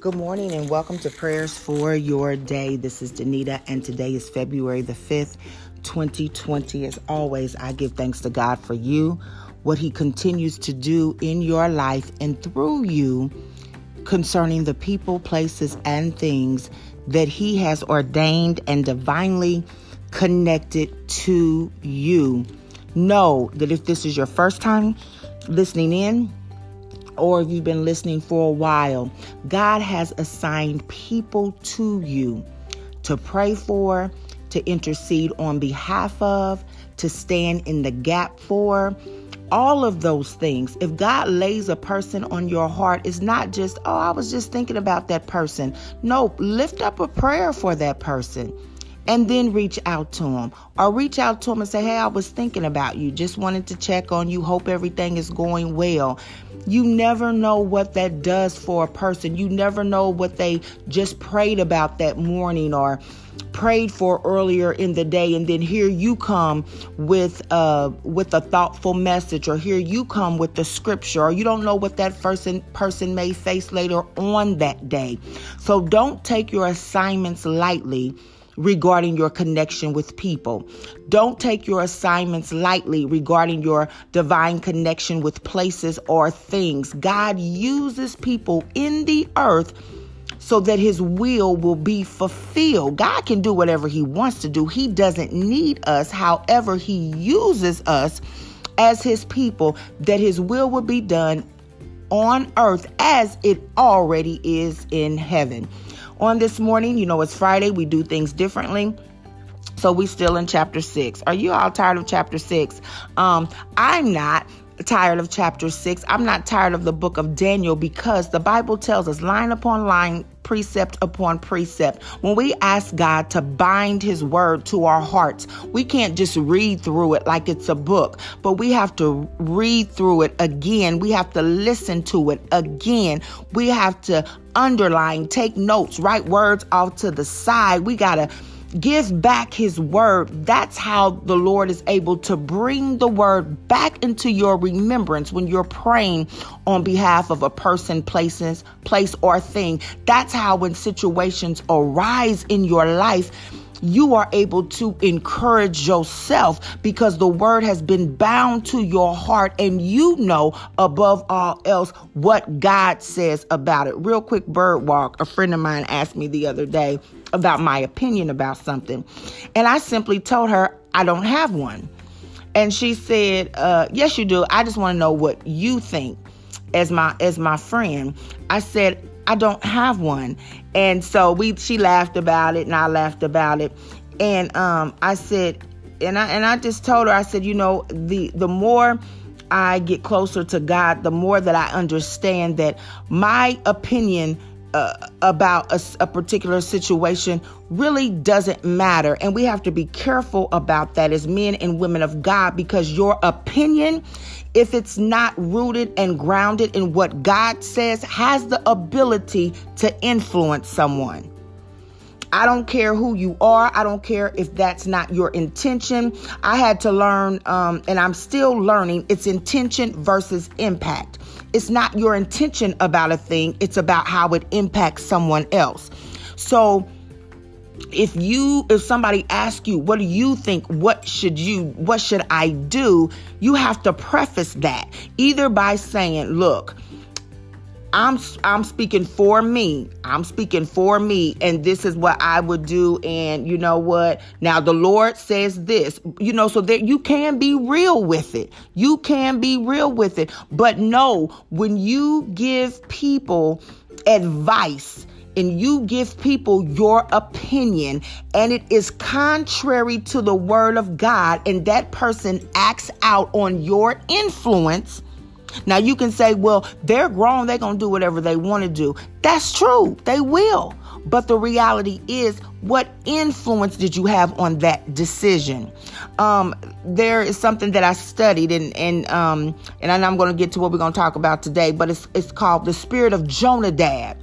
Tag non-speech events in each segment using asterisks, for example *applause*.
Good morning and welcome to Prayers for Your Day. This is Danita and today is February the 5th, 2020. As always, I give thanks to God for you, what He continues to do in your life and through you concerning the people, places, and things that He has ordained and divinely connected to you. Know that if this is your first time listening in, or if you've been listening for a while, God has assigned people to you to pray for, to intercede on behalf of, to stand in the gap for. All of those things. If God lays a person on your heart, it's not just, oh, I was just thinking about that person. No, lift up a prayer for that person and then reach out to them or reach out to them and say, Hey, I was thinking about you, just wanted to check on you, hope everything is going well. You never know what that does for a person. You never know what they just prayed about that morning or prayed for earlier in the day. And then here you come with uh with a thoughtful message or here you come with the scripture or you don't know what that person person may face later on that day. So don't take your assignments lightly regarding your connection with people. Don't take your assignments lightly regarding your divine connection with places or things. God uses people in the earth so that his will will be fulfilled. God can do whatever he wants to do. He doesn't need us. However, he uses us as his people that his will will be done on earth as it already is in heaven on this morning. You know, it's Friday, we do things differently. So we still in chapter six. Are you all tired of chapter six? Um, I'm not tired of chapter 6. I'm not tired of the book of Daniel because the Bible tells us line upon line, precept upon precept. When we ask God to bind his word to our hearts, we can't just read through it like it's a book, but we have to read through it again. We have to listen to it again. We have to underline, take notes, write words off to the side. We got to give back his word. That's how the Lord is able to bring the word back into your remembrance when you're praying on behalf of a person, places, place or thing. That's how when situations arise in your life, you are able to encourage yourself because the word has been bound to your heart and you know above all else what God says about it. Real quick bird walk. A friend of mine asked me the other day about my opinion about something. And I simply told her I don't have one. And she said, uh, yes, you do. I just want to know what you think as my as my friend. I said, I don't have one. And so we she laughed about it and I laughed about it. And um I said and I and I just told her I said, you know, the the more I get closer to God, the more that I understand that my opinion uh, about a, a, particular situation really doesn't matter. And we have to be careful about that as men and women of God because your opinion, if it's not rooted and grounded in what God says, has the ability to influence someone. I don't care who you are. I don't care if that's not your intention. I had to learn, um, and I'm still learning, it's intention versus impact. It's not your intention about a thing, it's about how it impacts someone else. So, if you if somebody asks you what do you think what should you what should i do you have to preface that either by saying look I'm I'm speaking for me. I'm speaking for me and this is what I would do and you know what? Now the Lord says this. You know so that you can be real with it. You can be real with it. But no, when you give people advice and you give people your opinion and it is contrary to the word of God and that person acts out on your influence now you can say, well, they're grown, they're going to do whatever they want to do. That's true, they will. But the reality is, what influence did you have on that decision? Um, there is something that I studied, and and um, and I'm going to get to what we're going to talk about today. But it's it's called the spirit of Jonadab.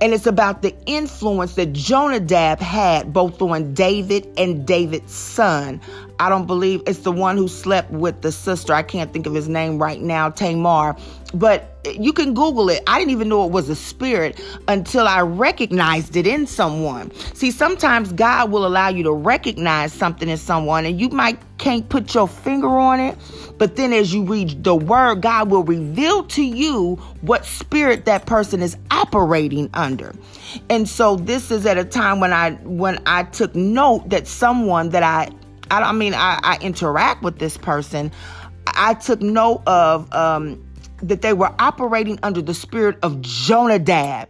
And it's about the influence that Jonadab had both on David and David's son, I don't believe it's the one who slept with the sister. I can't think of his name right now, Tamar. But you can Google it. I didn't even know it was a spirit until I recognized it in someone. See, sometimes God will allow you to recognize something in someone, and you might can't put your finger on it. But then as you read the word, God will reveal to you what spirit that person is operating under. And so this is at a time when I when I took note that someone that I I, I mean I, I interact with this person, I took note of um that they were operating under the spirit of Jonadab.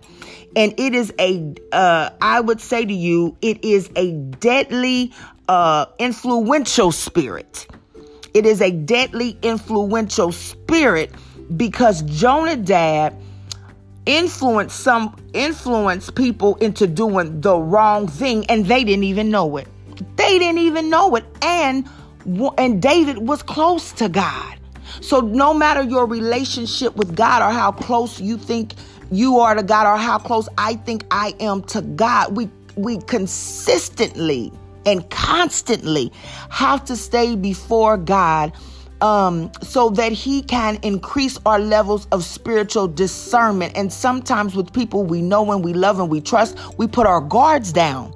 And it is a, uh, I would say to you, it is a deadly, uh, influential spirit. It is a deadly, influential spirit because Jonadab influenced some, influenced people into doing the wrong thing and they didn't even know it. They didn't even know it. And, and David was close to God. So no matter your relationship with God or how close you think you are to God or how close I think I am to God, we we consistently and constantly have to stay before God um, so that He can increase our levels of spiritual discernment. And sometimes with people we know and we love and we trust, we put our guards down.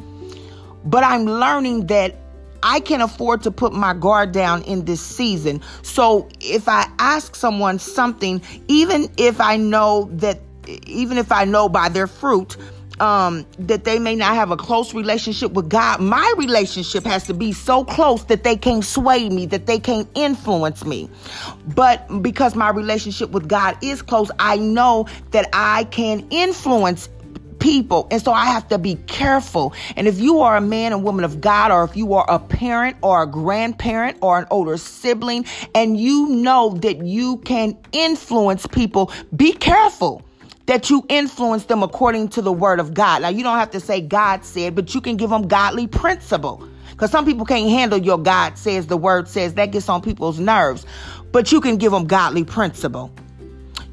But I'm learning that I can afford to put my guard down in this season. So if I ask someone something, even if I know that, even if I know by their fruit, um, that they may not have a close relationship with God, my relationship has to be so close that they can't sway me, that they can't influence me. But because my relationship with God is close, I know that I can influence people. And so I have to be careful. And if you are a man and woman of God, or if you are a parent or a grandparent or an older sibling, and you know that you can influence people, be careful that you influence them according to the word of God. Now, you don't have to say God said, but you can give them godly principle. Because some people can't handle your God says, the word says, that gets on people's nerves. But you can give them godly principle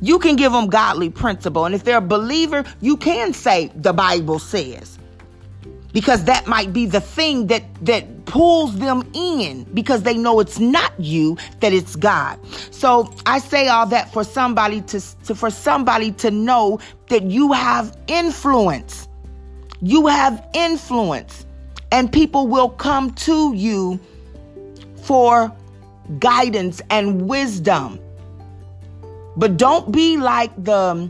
you can give them godly principle. And if they're a believer, you can say the Bible says. Because that might be the thing that that pulls them in because they know it's not you, that it's God. So I say all that for somebody to, to for somebody to know that you have influence. You have influence. And people will come to you for guidance and wisdom. But don't be like the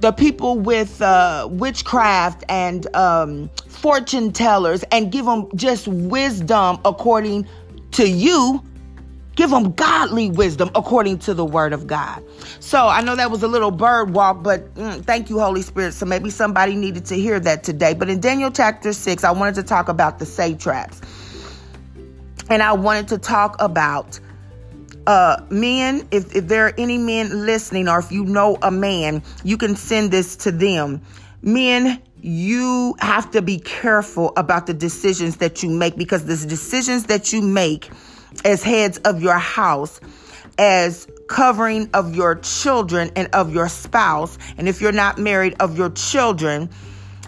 the people with uh, witchcraft and um, fortune tellers and give them just wisdom according to you. Give them godly wisdom according to the word of God. So I know that was a little bird walk, but mm, thank you, Holy Spirit. So maybe somebody needed to hear that today. But in Daniel chapter 6, I wanted to talk about the satraps. And I wanted to talk about uh, men, if, if there are any men listening, or if you know a man, you can send this to them. Men, you have to be careful about the decisions that you make because the decisions that you make as heads of your house, as covering of your children and of your spouse, and if you're not married, of your children,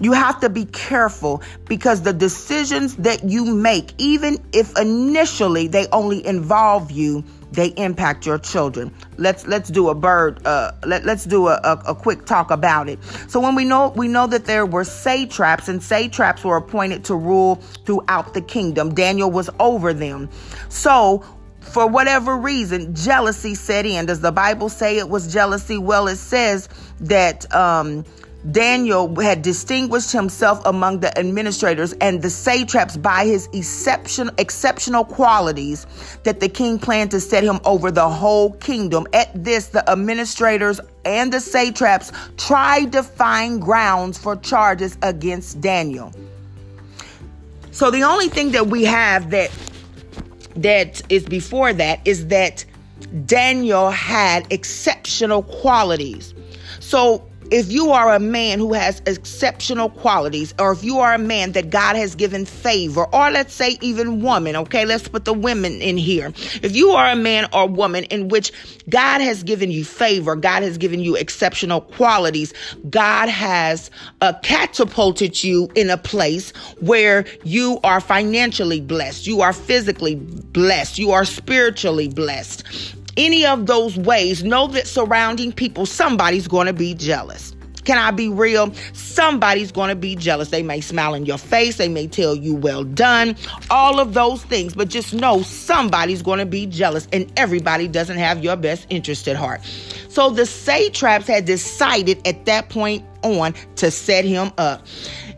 you have to be careful because the decisions that you make, even if initially they only involve you, they impact your children. Let's let's do a bird. Uh, let let's do a, a, a quick talk about it. So when we know we know that there were satraps, and satraps were appointed to rule throughout the kingdom. Daniel was over them. So for whatever reason, jealousy set in. Does the Bible say it was jealousy? Well, it says that um, Daniel had distinguished himself among the administrators and the satraps by his exception, exceptional qualities that the king planned to set him over the whole kingdom. At this, the administrators and the satraps tried to find grounds for charges against Daniel. So the only thing that we have that that is before that is that Daniel had exceptional qualities. So if you are a man who has exceptional qualities, or if you are a man that God has given favor, or let's say even woman, okay, let's put the women in here. If you are a man or woman in which God has given you favor, God has given you exceptional qualities, God has uh, catapulted you in a place where you are financially blessed, you are physically blessed, you are spiritually blessed any of those ways, know that surrounding people, somebody's going to be jealous. Can I be real? Somebody's going to be jealous. They may smile in your face. They may tell you, well done, all of those things. But just know somebody's going to be jealous, and everybody doesn't have your best interest at heart. So the satraps had decided at that point on to set him up.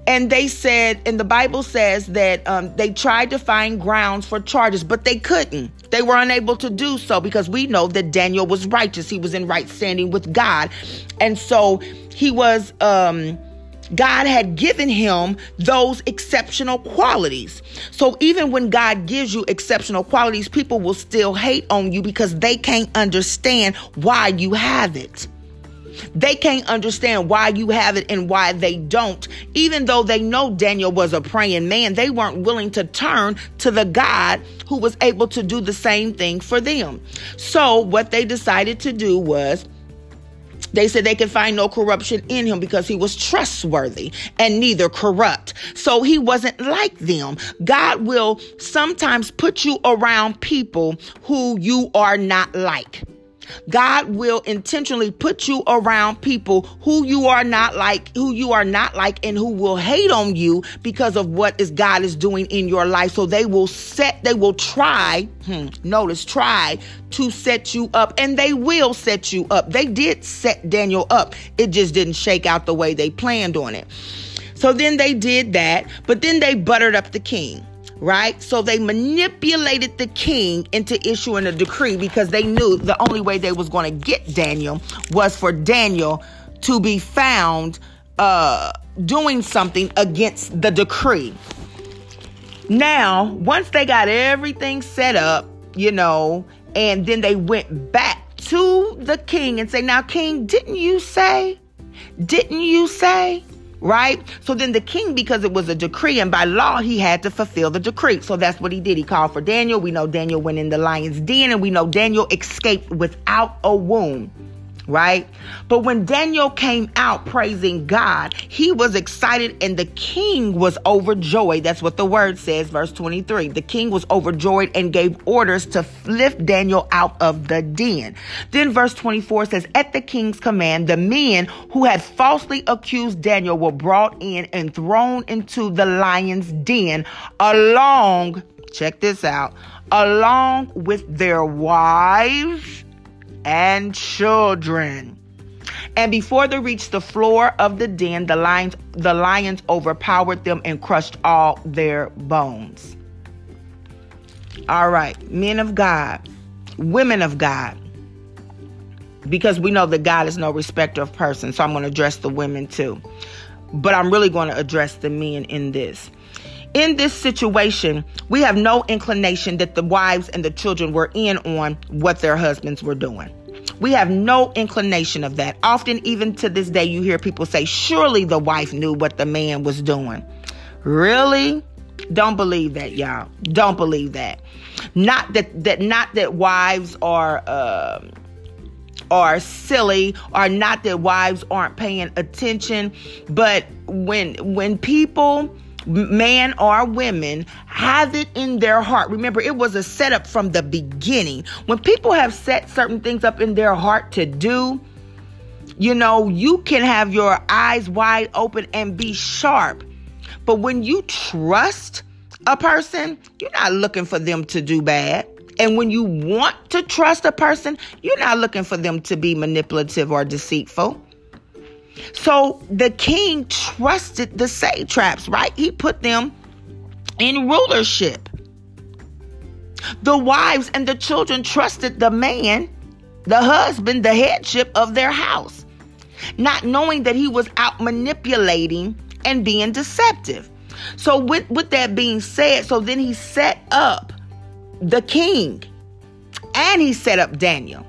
And they said, and the Bible says that um, they tried to find grounds for charges, but they couldn't. They were unable to do so because we know that Daniel was righteous. He was in right standing with God. And so he was, um, God had given him those exceptional qualities. So even when God gives you exceptional qualities, people will still hate on you because they can't understand why you have it. They can't understand why you have it and why they don't. Even though they know Daniel was a praying man, they weren't willing to turn to the God who was able to do the same thing for them. So, what they decided to do was they said they could find no corruption in him because he was trustworthy and neither corrupt. So he wasn't like them. God will sometimes put you around people who you are not like. God will intentionally put you around people who you are not like, who you are not like, and who will hate on you because of what is God is doing in your life. So they will set, they will try, hmm, notice, try to set you up, and they will set you up. They did set Daniel up. It just didn't shake out the way they planned on it. So then they did that, but then they buttered up the king right? So they manipulated the king into issuing a decree because they knew the only way they was going to get Daniel was for Daniel to be found uh, doing something against the decree. Now, once they got everything set up, you know, and then they went back to the king and say, "Now, king, didn't you say? Didn't you say?" Right? So then the king, because it was a decree and by law, he had to fulfill the decree. So that's what he did. He called for Daniel. We know Daniel went in the lion's den and we know Daniel escaped without a wound right? But when Daniel came out praising God, he was excited and the king was overjoyed. That's what the word says, verse 23. The king was overjoyed and gave orders to lift Daniel out of the den. Then verse 24 says, At the king's command, the men who had falsely accused Daniel were brought in and thrown into the lion's den along, check this out, along with their wives and children. And before they reached the floor of the den, the lions, the lions overpowered them and crushed all their bones. All right, men of God, women of God, because we know that God is no respecter of persons, so I'm going to address the women too. But I'm really going to address the men in this. In this situation, we have no inclination that the wives and the children were in on what their husbands were doing. We have no inclination of that. Often, even to this day, you hear people say, Surely the wife knew what the man was doing. Really? Don't believe that, y'all. Don't believe that. Not that that not that wives are uh, are silly, or not that wives aren't paying attention, but when when people man or women have it in their heart. Remember, it was a setup from the beginning. When people have set certain things up in their heart to do, you know, you can have your eyes wide open and be sharp. But when you trust a person, you're not looking for them to do bad. And when you want to trust a person, you're not looking for them to be manipulative or deceitful. So the king trusted the satraps, right? He put them in rulership. The wives and the children trusted the man, the husband, the headship of their house, not knowing that he was out manipulating and being deceptive. So, with, with that being said, so then he set up the king and he set up Daniel.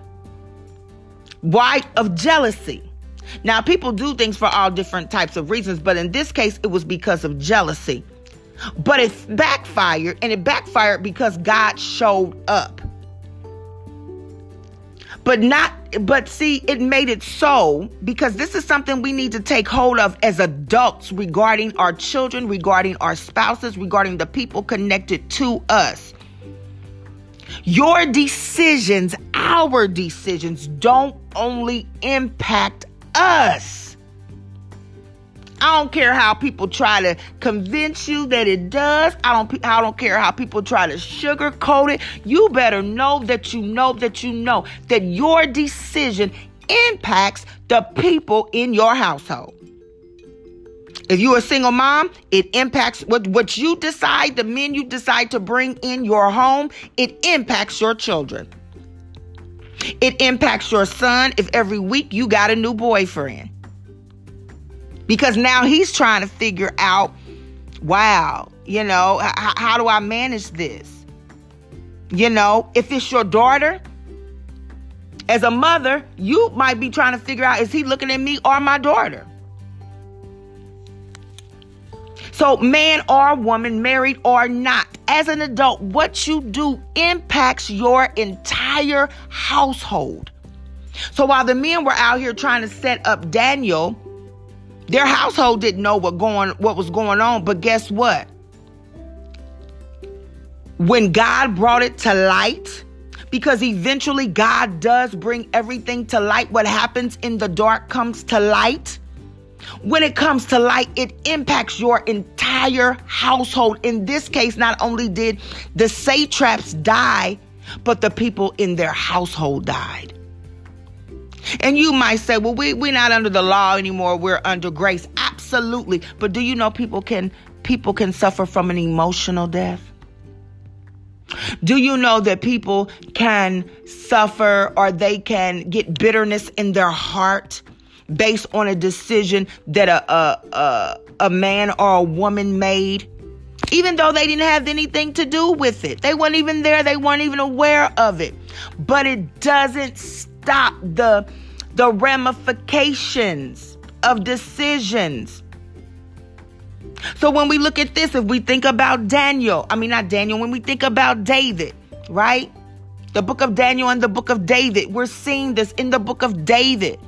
Why? Of jealousy. Now, people do things for all different types of reasons, but in this case, it was because of jealousy. But it backfired, and it backfired because God showed up. But not, but see, it made it so because this is something we need to take hold of as adults regarding our children, regarding our spouses, regarding the people connected to us. Your decisions, our decisions, don't only impact us. I don't care how people try to convince you that it does. I don't I don't care how people try to sugarcoat it. You better know that you know that you know that your decision impacts the people in your household. If you're a single mom, it impacts what, what you decide, the men you decide to bring in your home, it impacts your children. It impacts your son if every week you got a new boyfriend. Because now he's trying to figure out, wow, you know, h- how do I manage this? You know, if it's your daughter, as a mother, you might be trying to figure out is he looking at me or my daughter? So, man or woman, married or not, as an adult, what you do impacts your entire household. So, while the men were out here trying to set up Daniel, their household didn't know what going what was going on, but guess what? When God brought it to light, because eventually God does bring everything to light, what happens in the dark comes to light. When it comes to light, it impacts your entire household. In this case, not only did the satraps die, but the people in their household died. And you might say, well, we, we're not under the law anymore, we're under grace. Absolutely. But do you know people can people can suffer from an emotional death? Do you know that people can suffer or they can get bitterness in their heart based on a decision that a, a, a, a man or a woman made, even though they didn't have anything to do with it. They weren't even there, they weren't even aware of it. But it doesn't stop the, the ramifications of decisions. So when we look at this, if we think about Daniel, I mean, not Daniel, when we think about David, right? The book of Daniel and the book of David, we're seeing this in the book of David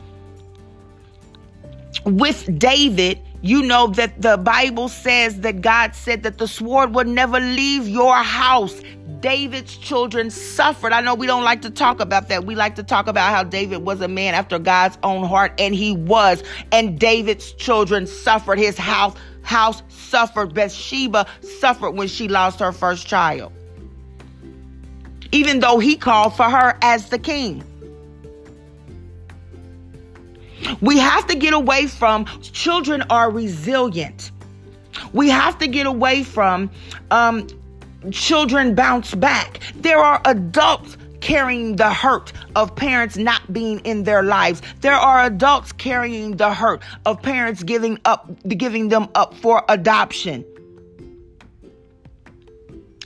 with David, you know that the Bible says that God said that the sword would never leave your house. David's children suffered. I know we don't like to talk about that. We like to talk about how David was a man after God's own heart, and he was. And David's children suffered. His house house suffered. Bathsheba suffered when she lost her first child. Even though he called for her as the king. We have to get away from children are resilient. We have to get away from um, children bounce back. There are adults carrying the hurt of parents not being in their lives. There are adults carrying the hurt of parents giving up giving them up for adoption.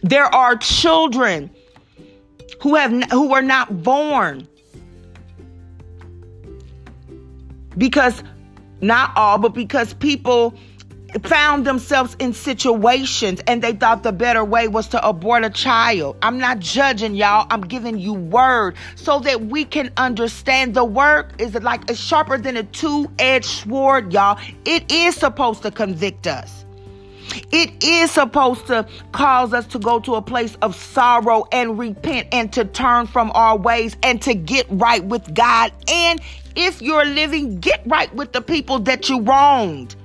There are children who have who were not born because not all, but because people found themselves in situations and they thought the better way was to abort a child. I'm not judging y'all. I'm giving you word so that we can understand the word is like it's sharper than a two-edged sword, y'all. It is supposed to convict us. It is supposed to cause us to go to a place of sorrow and repent and to turn from our ways and to get right with God. And if you're living, get right with the people that you wronged.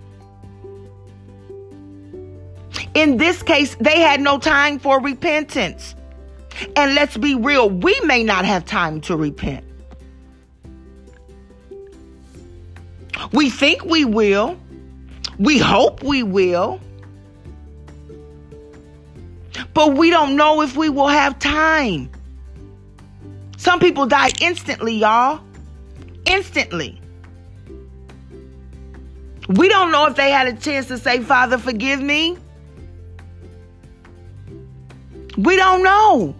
In this case, they had no time for repentance. And let's be real, we may not have time to repent. We think we will. We hope we will. But we don't know if we will have time. Some people die instantly, y'all. Instantly. We don't know if they had a chance to say, Father, forgive me. We don't know.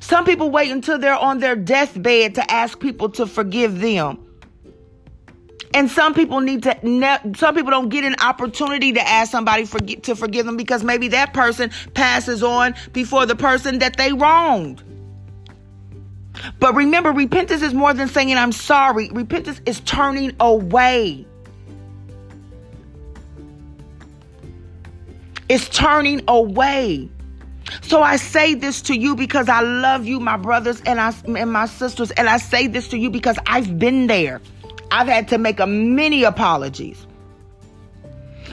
Some people wait until they're on their deathbed to ask people to forgive them. And some people need to, ne- some people don't get an opportunity to ask somebody for, to forgive them because maybe that person passes on before the person that they wronged. But remember, repentance is more than saying, I'm sorry. Repentance is turning away. It's turning away. So I say this to you because I love you, my brothers and, I, and my sisters. And I say this to you because I've been there. I've had to make a many apologies.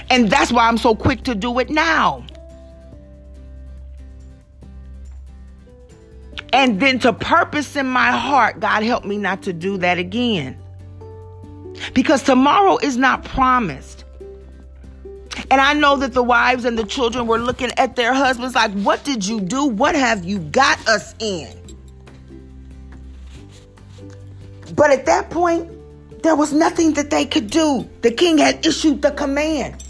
And that's why I'm so quick to do it now. And then to purpose in my heart, God help me not to do that again. Because tomorrow is not promised. And I know that the wives and the children were looking at their husbands like, What did you do? What have you got us in? But at that point, there was nothing that they could do. The king had issued the command.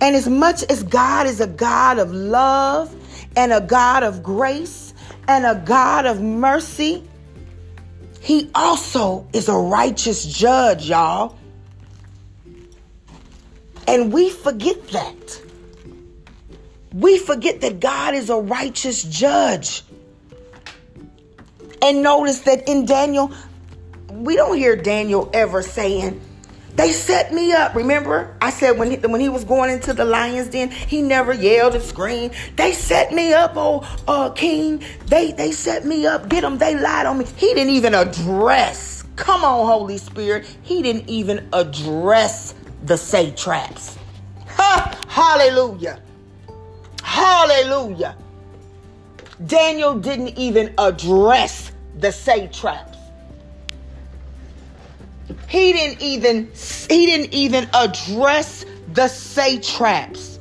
And as much as God is a God of love and a God of grace and a God of mercy, He also is a righteous judge, y'all. And we forget that. We forget that God is a righteous judge. And notice that in Daniel, we don't hear Daniel ever saying, they set me up. Remember, I said when he, when he was going into the lion's den, he never yelled and screamed. They set me up, oh uh, king. They they set me up. Get them. They lied on me. He didn't even address. Come on, Holy Spirit. He didn't even address the satraps. Ha! Hallelujah. Hallelujah. Daniel didn't even address the satraps. He didn't even he didn't even address the satraps.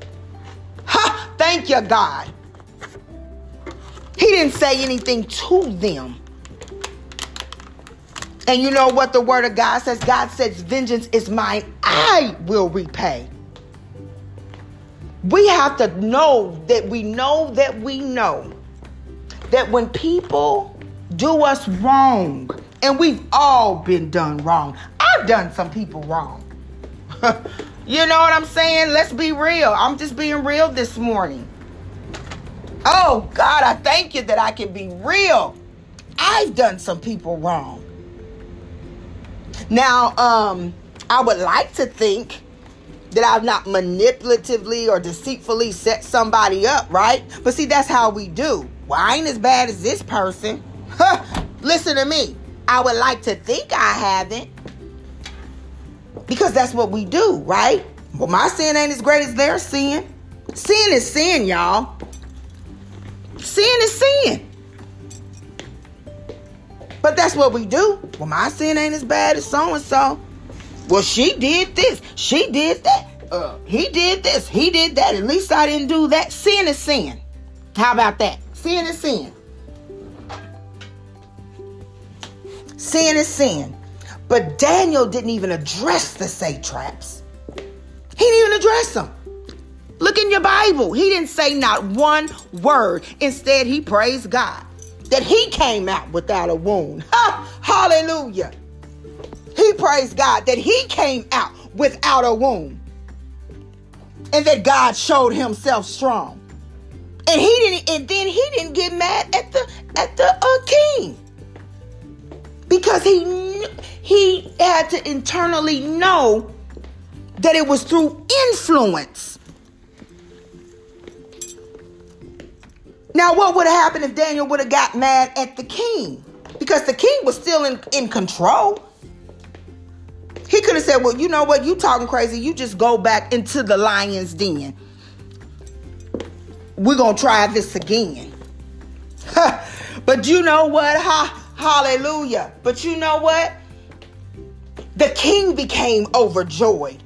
Ha! Thank you, God. He didn't say anything to them. And you know what the word of God says? God says, Vengeance is mine, I will repay. We have to know that we know that we know that when people do us wrong, and we've all been done wrong. I've done some people wrong. *laughs* you know what I'm saying? Let's be real. I'm just being real this morning. Oh, God, I thank you that I can be real. I've done some people wrong. Now, um, I would like to think that I've not manipulatively or deceitfully set somebody up, right? But see, that's how we do. Well, I ain't as bad as this person. *laughs* Listen to me. I would like to think I haven't. Because that's what we do, right? Well, my sin ain't as great as their sin. Sin is sin, y'all. Sin is sin. But that's what we do. Well, my sin ain't as bad as so and so. Well, she did this. She did that. Uh, he did this. He did that. At least I didn't do that. Sin is sin. How about that? Sin is sin. Sin is sin. But Daniel didn't even address the satraps. He didn't even address them. Look in your Bible. He didn't say not one word. Instead, he praised God that he came out without a wound. Ha! *laughs* Hallelujah. He praised God that he came out without a wound. And that God showed himself strong. And he didn't and then he didn't get mad at the at the uh, king because he he had to internally know that it was through influence. Now, what would have happened if Daniel would have got mad at the king? Because the king was still in, in control. He could have said, Well, you know what? You talking crazy. You just go back into the lion's den. We're going to try this again. *laughs* but you know what? Ha Hallelujah. But you know what? The king became overjoyed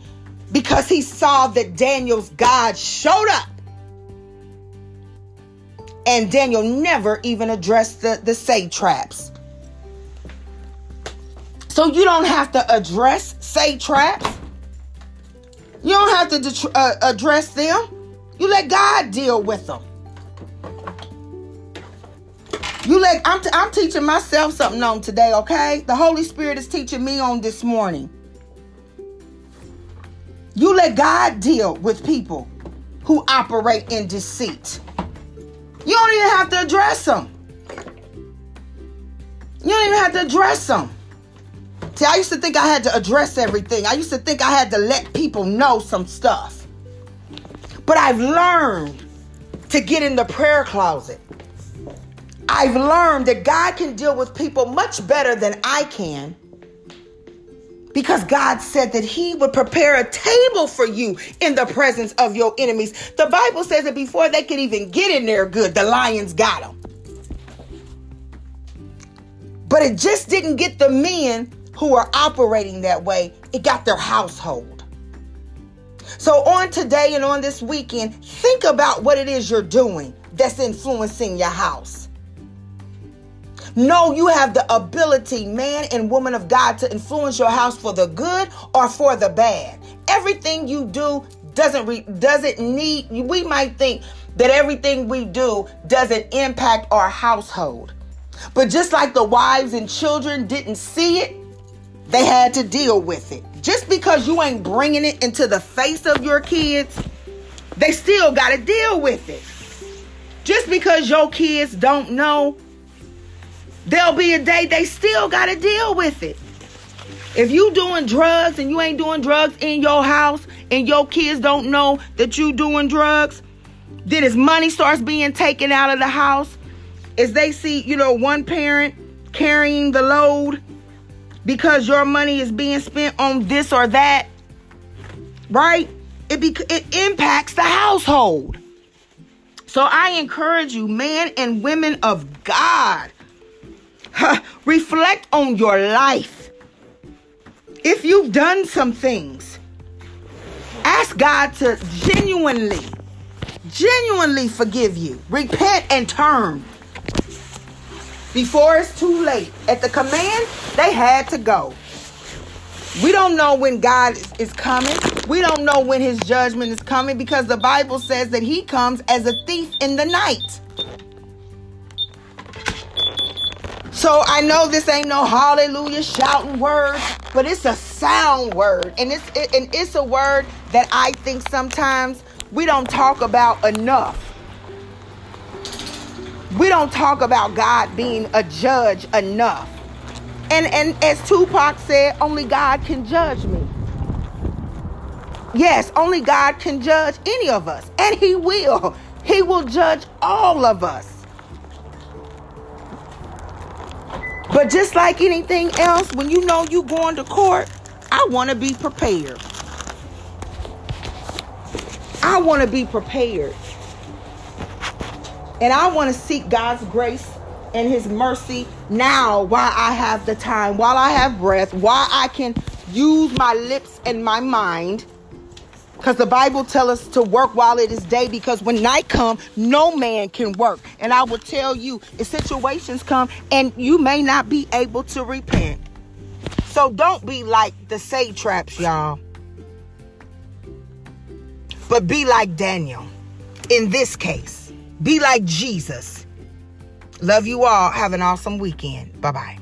because he saw that Daniel's God showed up. And Daniel never even addressed the, the satraps. So you don't have to address satraps. You don't have to uh, address them. You let God deal with them. You let I'm t- I'm teaching myself something on today, okay? The Holy Spirit is teaching me on this morning. You let God deal with people who operate in deceit. You don't even have to address them. You don't even have to address them. See, I used to think I had to address everything. I used to think I had to let people know some stuff. But I've learned to get in the prayer closet. I've learned that God can deal with people much better than I can because God said that He would prepare a table for you in the presence of your enemies. The Bible says that before they could even get in there good, the lions got them. But it just didn't get the men who were operating that way, it got their household. So, on today and on this weekend, think about what it is you're doing that's influencing your house. Know you have the ability, man and woman of God, to influence your house for the good or for the bad. Everything you do doesn't re- doesn't need. We might think that everything we do doesn't impact our household, but just like the wives and children didn't see it, they had to deal with it. Just because you ain't bringing it into the face of your kids, they still got to deal with it. Just because your kids don't know, there'll be a day they still got to deal with it. If you doing drugs and you ain't doing drugs in your house and your kids don't know that you doing drugs, then as money starts being taken out of the house, as they see, you know, one parent carrying the load because your money is being spent on this or that, right? It be, it impacts the household. So I encourage you, men and women of God, reflect on your life. If you've done some things, ask God to genuinely, genuinely forgive you. Repent and turn before it's too late. At the command, they had to go. We don't know when God is coming. We don't know when his judgment is coming because the Bible says that he comes as a thief in the night. So I know this ain't no hallelujah shouting word, but it's a sound word. And it's it, and it's a word that I think sometimes we don't talk about enough we don't talk about God being a judge enough. And and as Tupac said, only God can judge me. Yes, only God can judge any of us, and he will. He will judge all of us. But just like anything else, when you know you going to court, I want to be prepared. I want to be prepared. And I want to seek God's grace and his mercy now while I have the time, while I have breath, while I can use my lips and my mind. Because the Bible tells us to work while it is day, because when night come, no man can work. And I will tell you, if situations come and you may not be able to repent. So don't be like the satraps, y'all. But be like Daniel in this case. Be like Jesus. Love you all. Have an awesome weekend. Bye bye.